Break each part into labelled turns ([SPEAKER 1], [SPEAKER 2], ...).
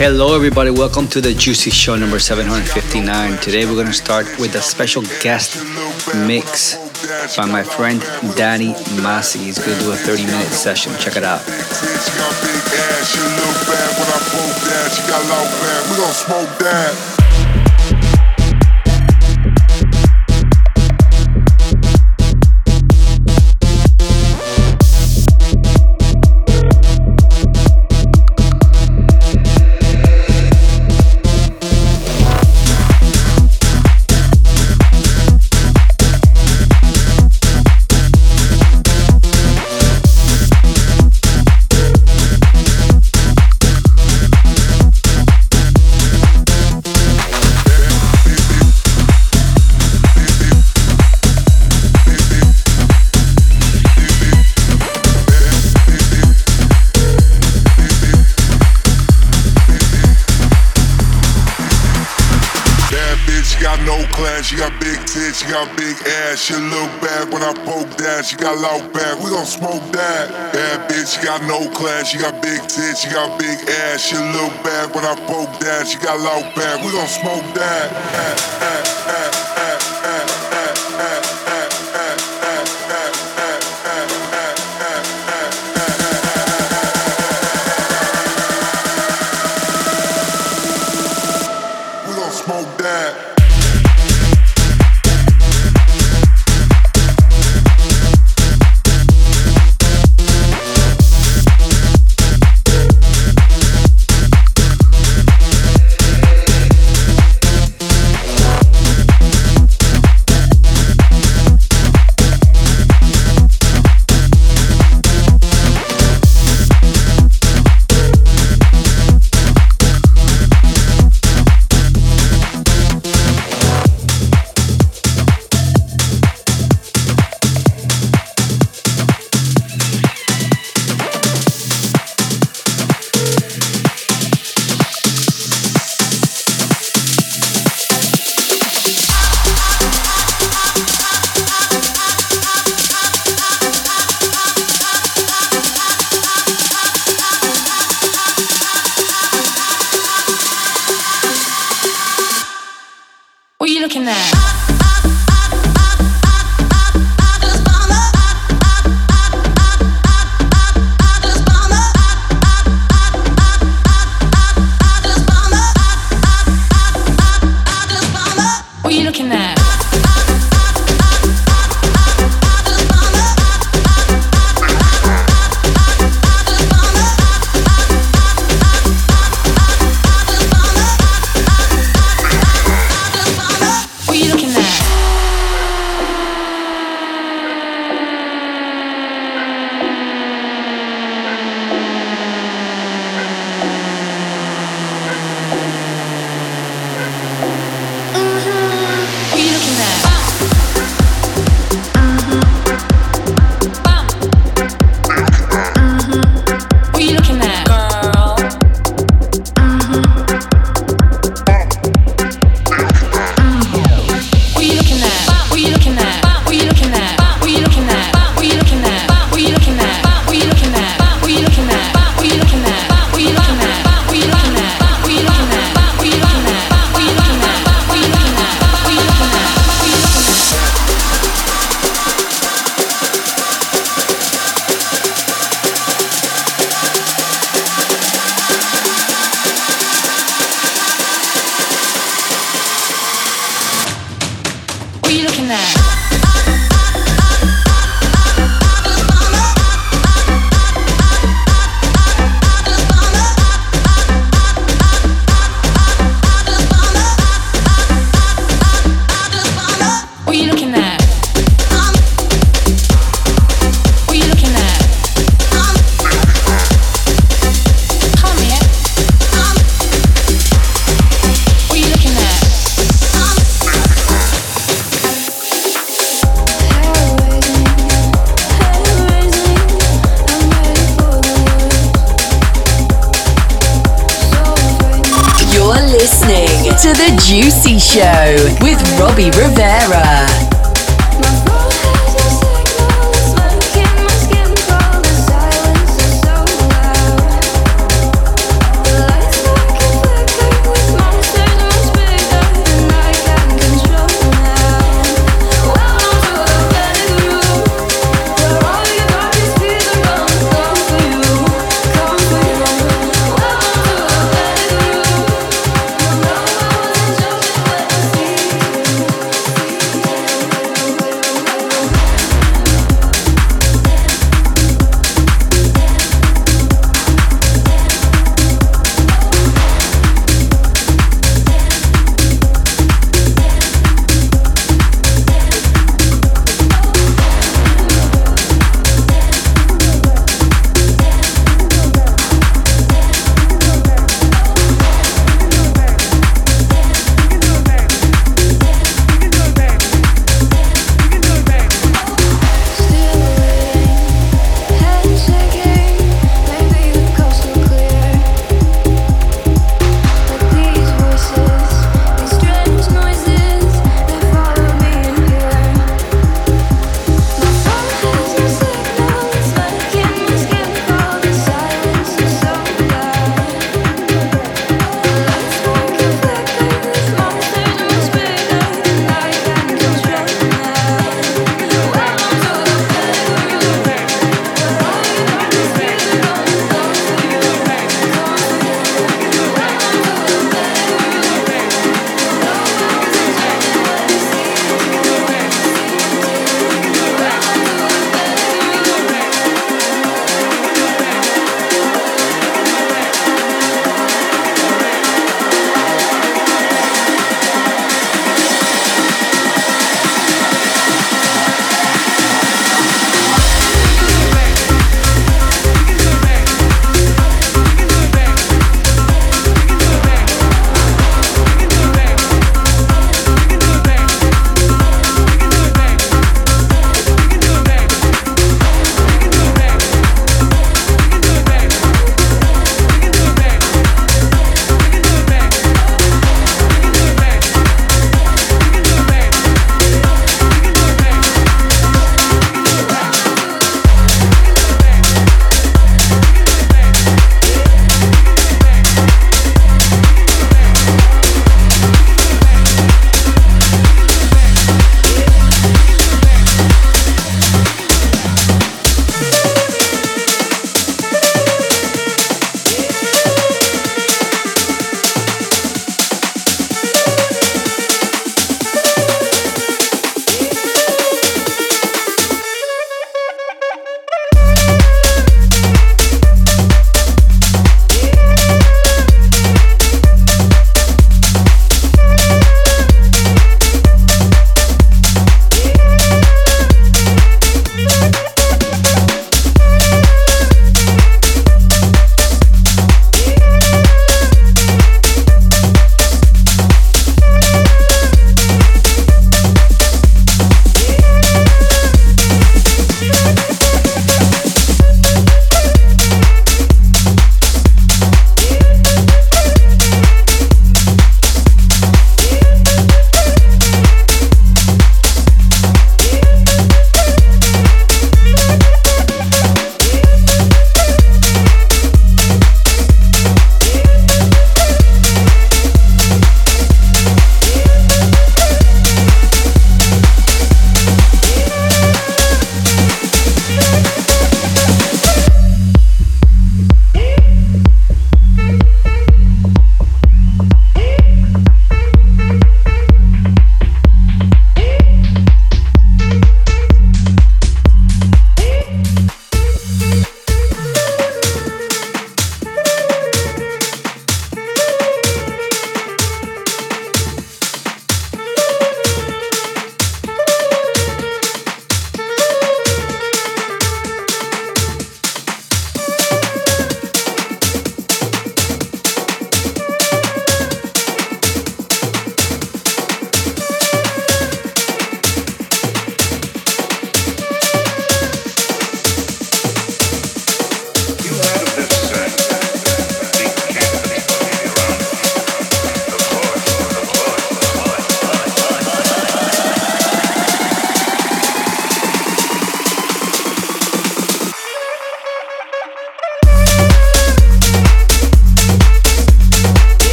[SPEAKER 1] Hello, everybody. Welcome to the Juicy Show number 759. Today, we're going to start with a special guest mix by my friend Danny Massey. He's going to do a 30 minute session. Check it out. Smoke that. She got big ass,
[SPEAKER 2] she look bad when I poke that. She got loud back. We gon' smoke that. Bad bitch, she got no class. She got big tits. She got big ass. She look bad when I poke that. She got loud back. We gon' smoke that.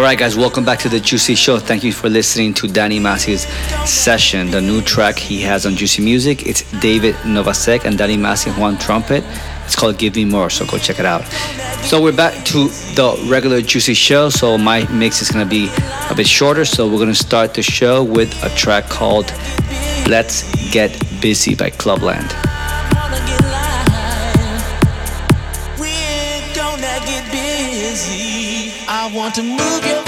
[SPEAKER 1] Alright, guys, welcome back to the Juicy Show. Thank you for listening to Danny Massey's session. The new track he has on Juicy Music, it's David Novasek and Danny Massey on trumpet. It's called Give Me More, so go check it out. So we're back to the regular Juicy Show. So my mix is gonna be a bit shorter. So we're gonna start the show with a track called Let's Get Busy by Clubland.
[SPEAKER 3] Want to move your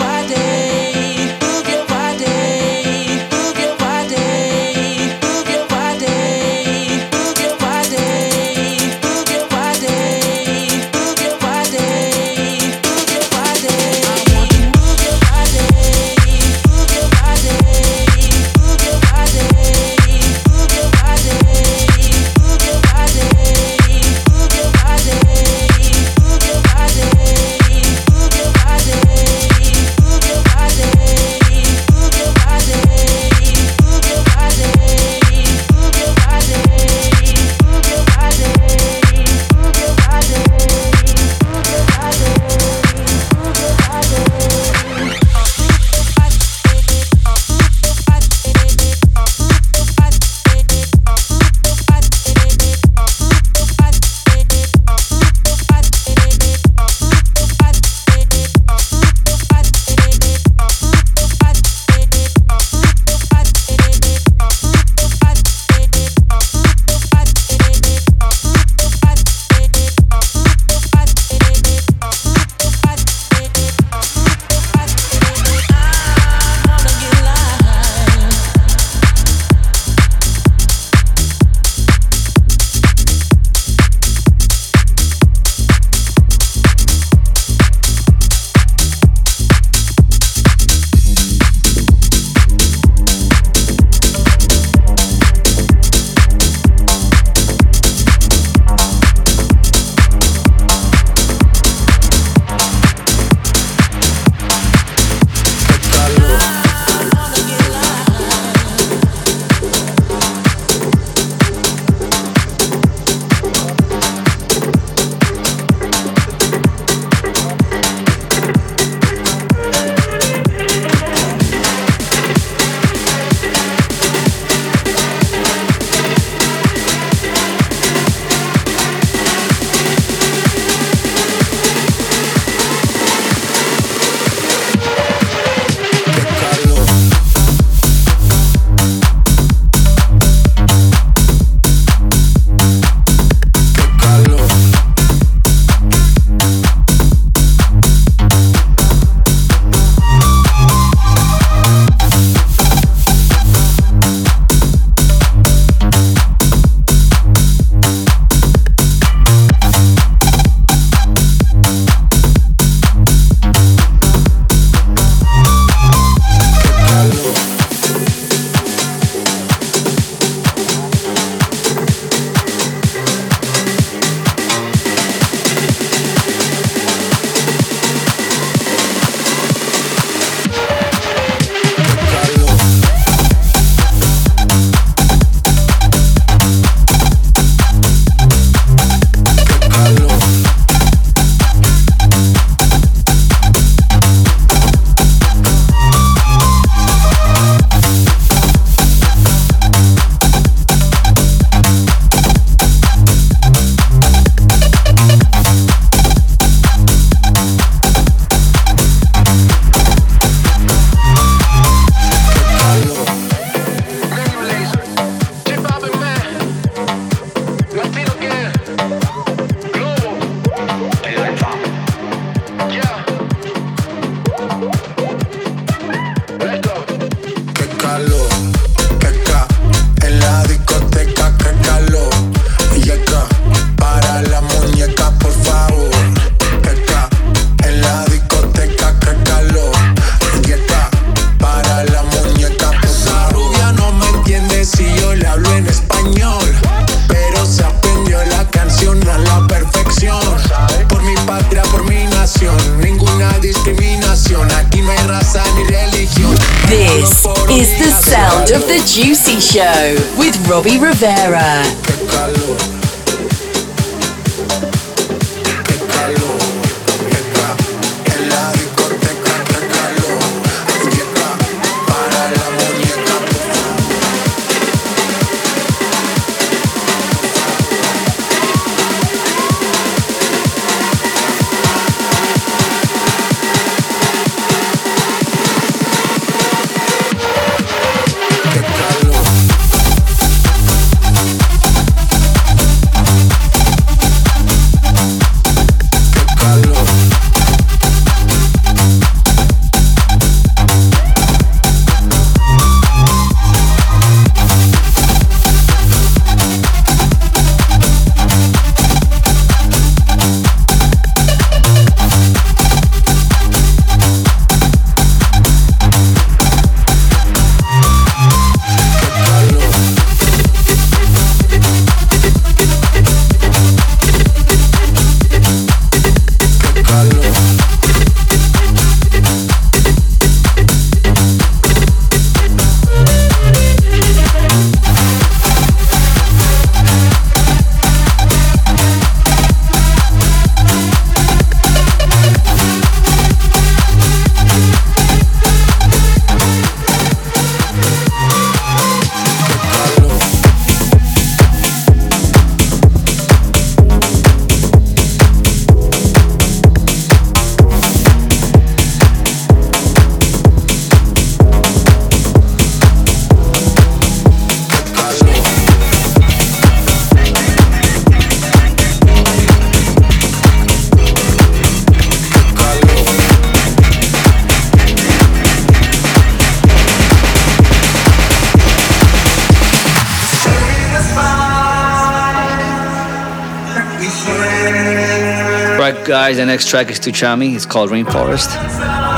[SPEAKER 1] guys, the next track is Too. It's called Rainforest.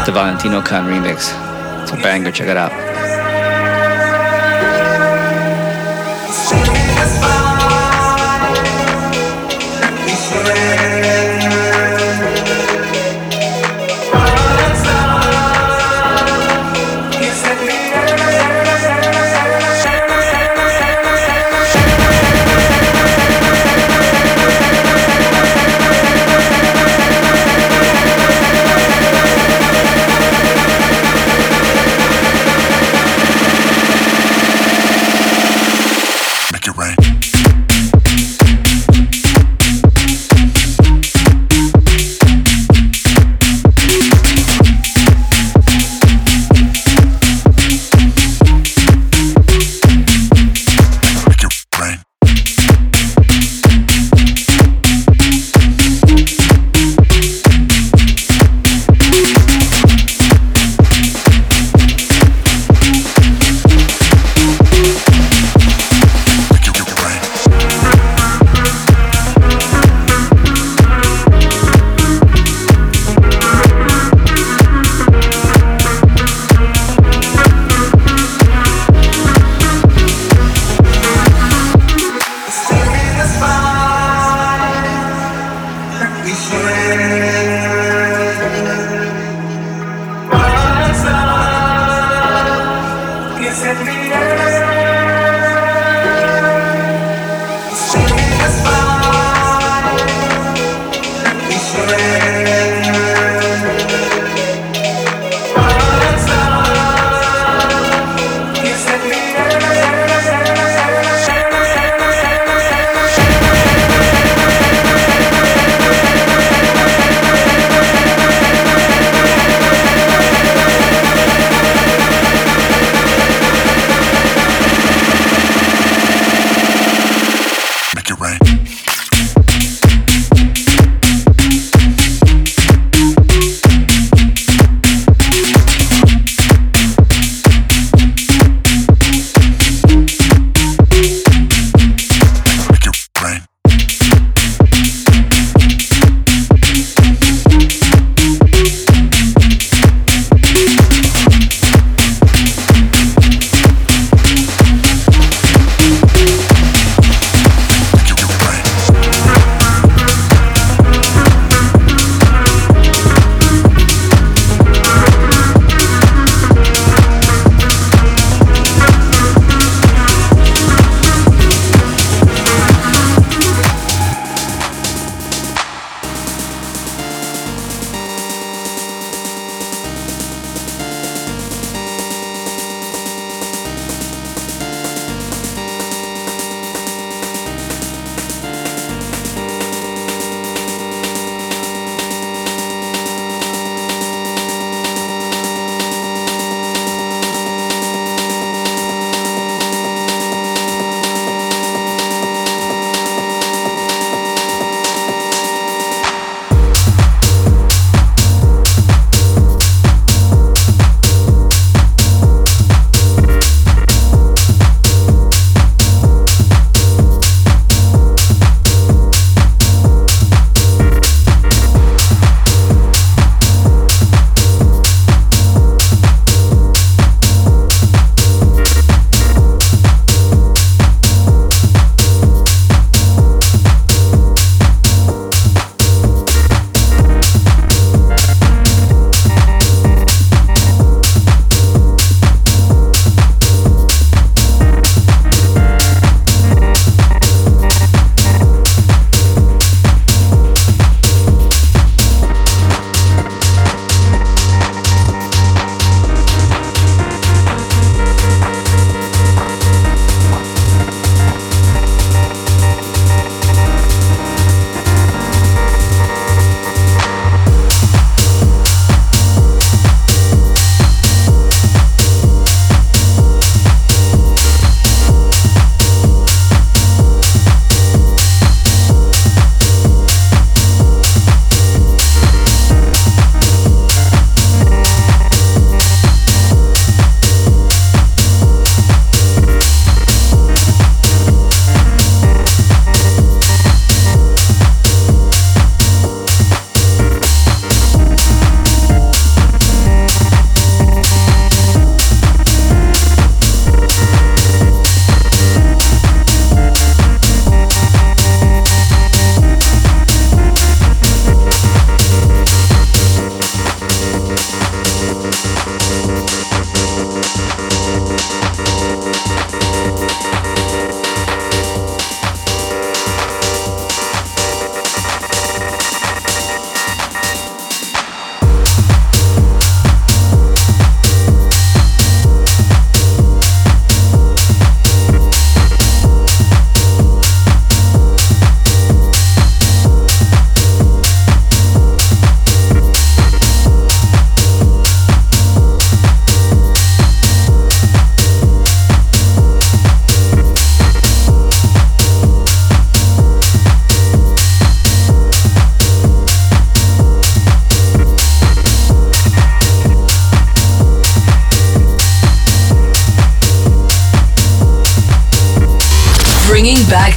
[SPEAKER 1] The Valentino Khan remix. It's a banger, check it out.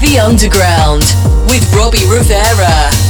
[SPEAKER 4] The underground with Robbie Rivera.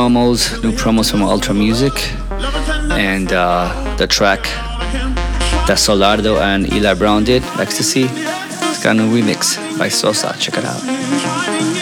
[SPEAKER 5] Promos, new promos from Ultra Music, and uh, the track that Solardo and Eli Brown did, Ecstasy. It's got a new remix by Sosa. Check it out.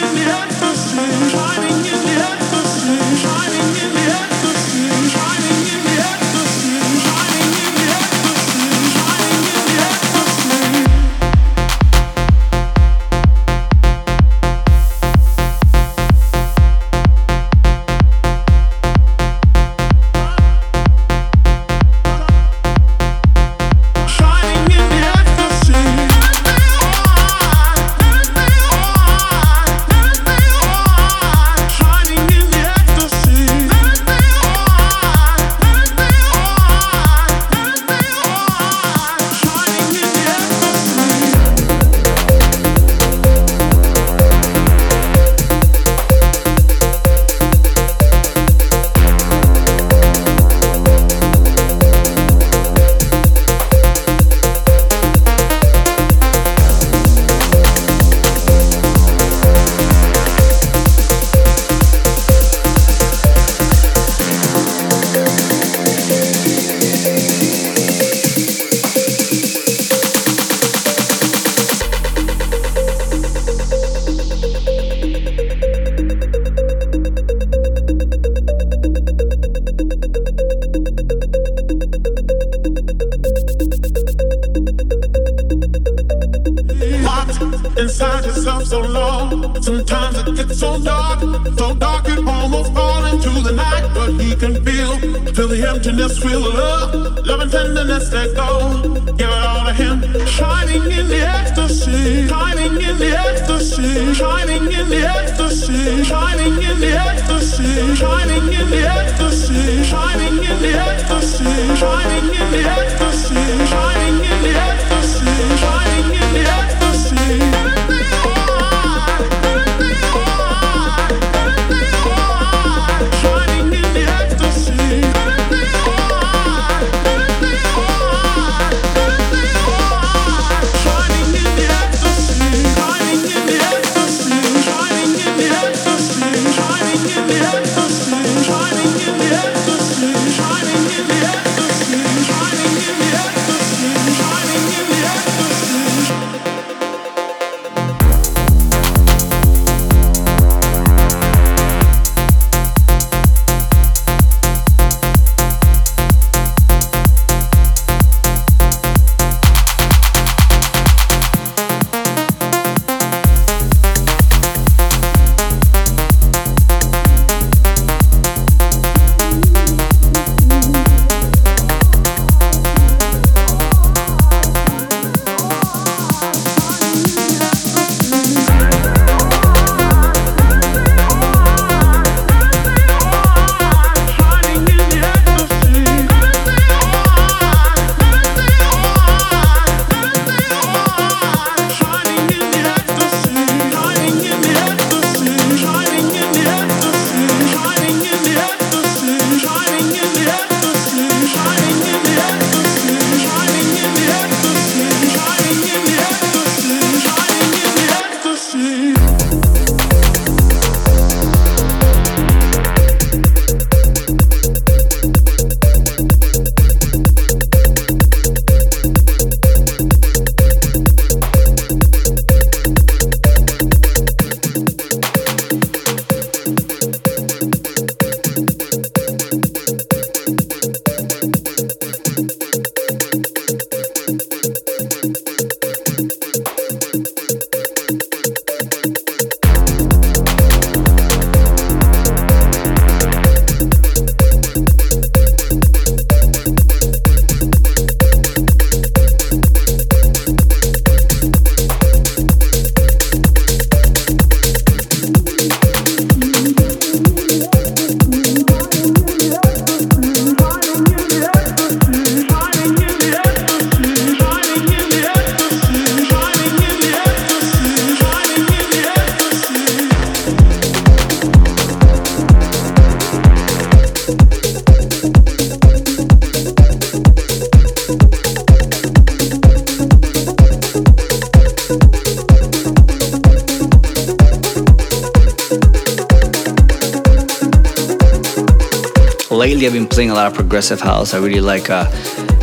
[SPEAKER 6] Playing a lot of progressive house. I really like uh,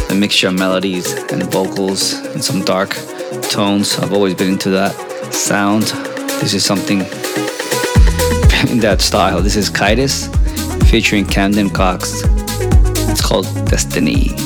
[SPEAKER 6] the mixture of melodies and vocals and some dark tones. I've always been into that sound. This is something in that style. This is Kitus featuring Camden Cox. It's called Destiny.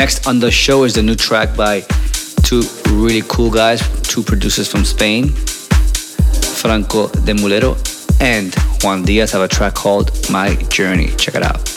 [SPEAKER 1] Next on the show is the new track by two really cool guys, two producers from Spain, Franco de Mulero and Juan Diaz have a track called My Journey. Check it out.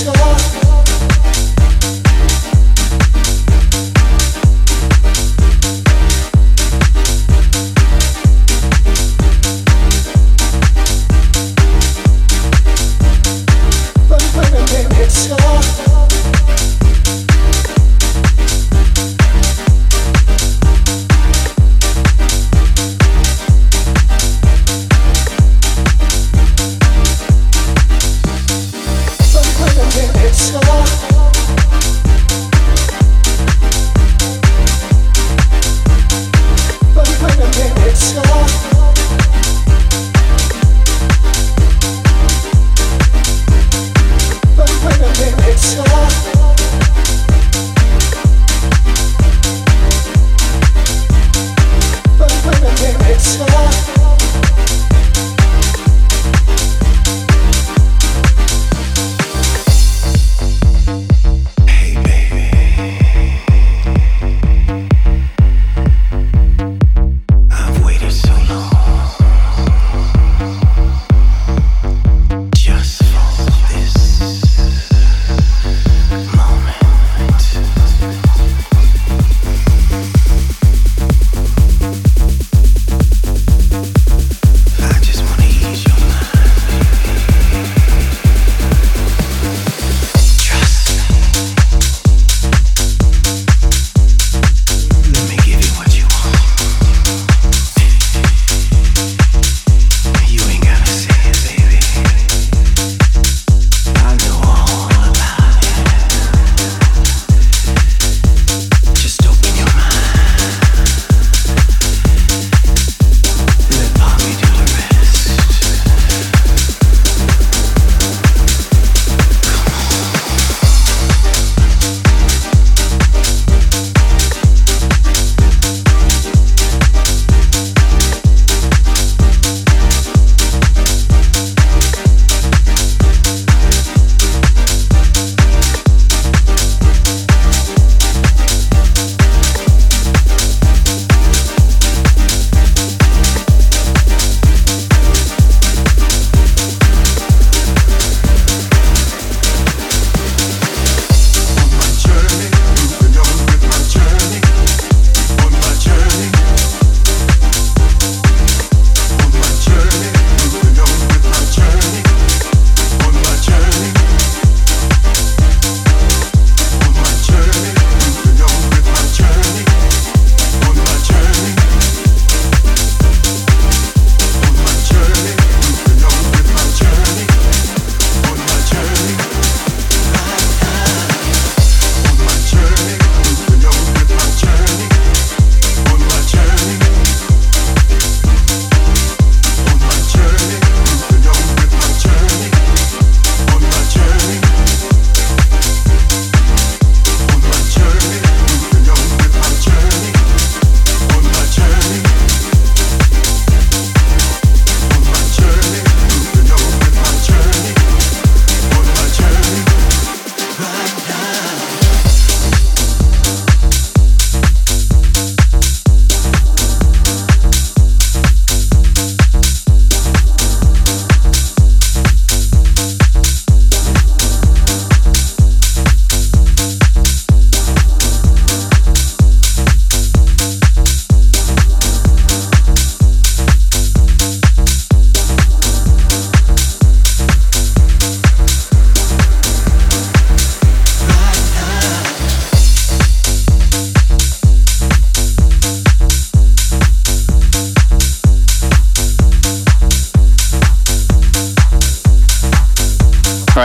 [SPEAKER 1] soul.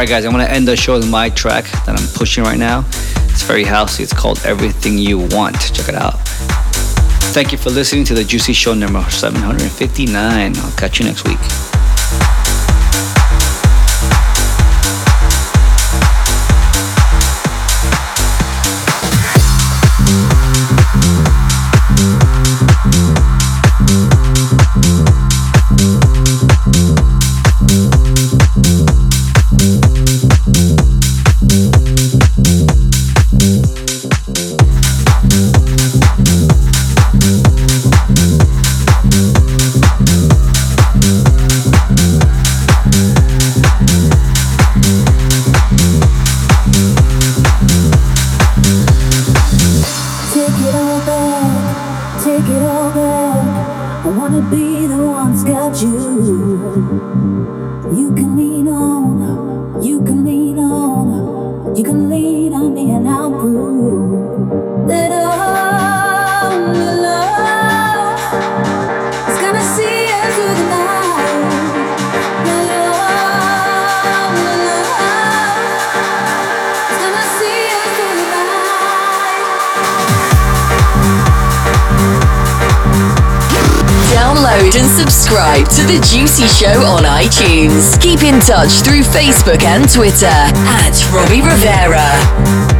[SPEAKER 6] Alright, guys, I'm gonna end the show with my track that I'm pushing right now. It's very housey. It's called Everything You Want. Check it out. Thank you for listening to the Juicy Show number 759. I'll catch you next week.
[SPEAKER 4] In touch through Facebook and Twitter at Robbie Rivera.